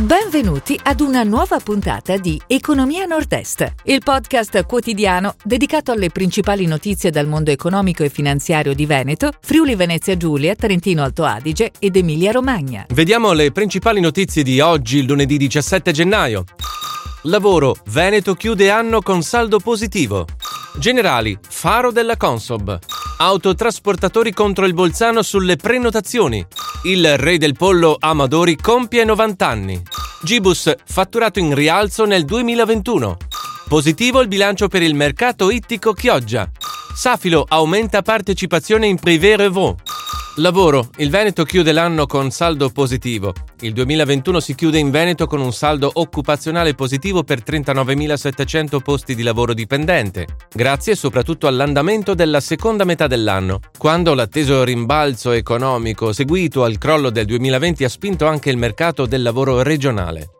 Benvenuti ad una nuova puntata di Economia Nord-Est, il podcast quotidiano dedicato alle principali notizie dal mondo economico e finanziario di Veneto, Friuli Venezia Giulia, Trentino Alto Adige ed Emilia Romagna. Vediamo le principali notizie di oggi, lunedì 17 gennaio. Lavoro, Veneto chiude anno con saldo positivo. Generali, faro della Consob. Autotrasportatori contro il Bolzano sulle prenotazioni. Il re del pollo Amadori compie 90 anni. Gibus fatturato in rialzo nel 2021. Positivo il bilancio per il mercato ittico Chioggia. Safilo aumenta partecipazione in Privé Revaux. Lavoro. Il Veneto chiude l'anno con saldo positivo. Il 2021 si chiude in Veneto con un saldo occupazionale positivo per 39.700 posti di lavoro dipendente, grazie soprattutto all'andamento della seconda metà dell'anno, quando l'atteso rimbalzo economico seguito al crollo del 2020 ha spinto anche il mercato del lavoro regionale.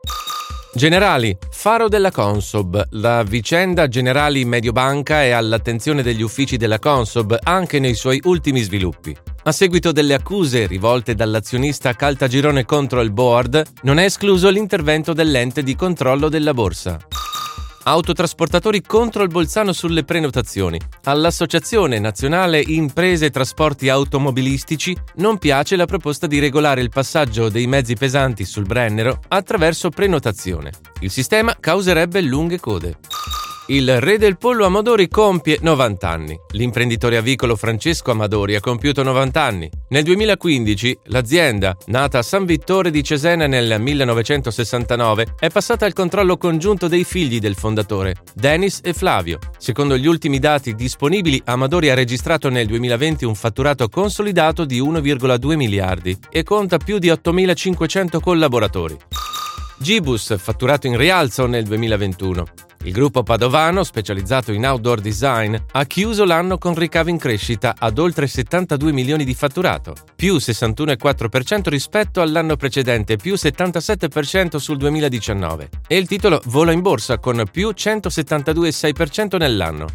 Generali, faro della Consob. La vicenda Generali Mediobanca è all'attenzione degli uffici della Consob anche nei suoi ultimi sviluppi. A seguito delle accuse rivolte dall'azionista Caltagirone contro il board, non è escluso l'intervento dell'ente di controllo della borsa. Autotrasportatori contro il Bolzano sulle prenotazioni. All'Associazione Nazionale Imprese e Trasporti Automobilistici non piace la proposta di regolare il passaggio dei mezzi pesanti sul Brennero attraverso prenotazione. Il sistema causerebbe lunghe code. Il re del pollo Amadori compie 90 anni. L'imprenditore avicolo Francesco Amadori ha compiuto 90 anni. Nel 2015 l'azienda, nata a San Vittore di Cesena nel 1969, è passata al controllo congiunto dei figli del fondatore, Dennis e Flavio. Secondo gli ultimi dati disponibili, Amadori ha registrato nel 2020 un fatturato consolidato di 1,2 miliardi e conta più di 8.500 collaboratori. Gibus, fatturato in rialzo nel 2021. Il gruppo padovano, specializzato in outdoor design, ha chiuso l'anno con ricavi in crescita ad oltre 72 milioni di fatturato, più 61,4% rispetto all'anno precedente, più 77% sul 2019. E il titolo vola in borsa con più 172,6% nell'anno.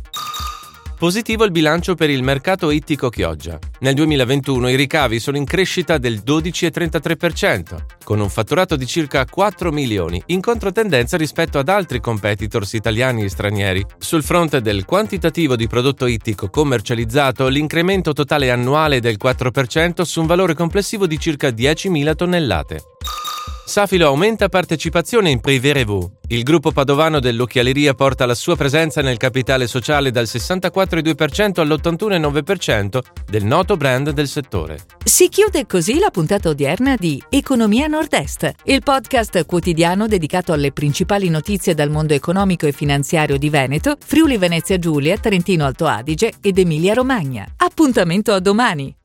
Positivo il bilancio per il mercato ittico Chioggia. Nel 2021 i ricavi sono in crescita del 12,33%, con un fatturato di circa 4 milioni, in controtendenza rispetto ad altri competitors italiani e stranieri. Sul fronte del quantitativo di prodotto ittico commercializzato, l'incremento totale annuale è del 4% su un valore complessivo di circa 10.000 tonnellate. Safilo aumenta partecipazione in Privé Revaux. Il gruppo padovano dell'occhialeria porta la sua presenza nel capitale sociale dal 64,2% all'81,9% del noto brand del settore. Si chiude così la puntata odierna di Economia Nord-Est, il podcast quotidiano dedicato alle principali notizie dal mondo economico e finanziario di Veneto, Friuli Venezia Giulia, Trentino Alto Adige ed Emilia Romagna. Appuntamento a domani!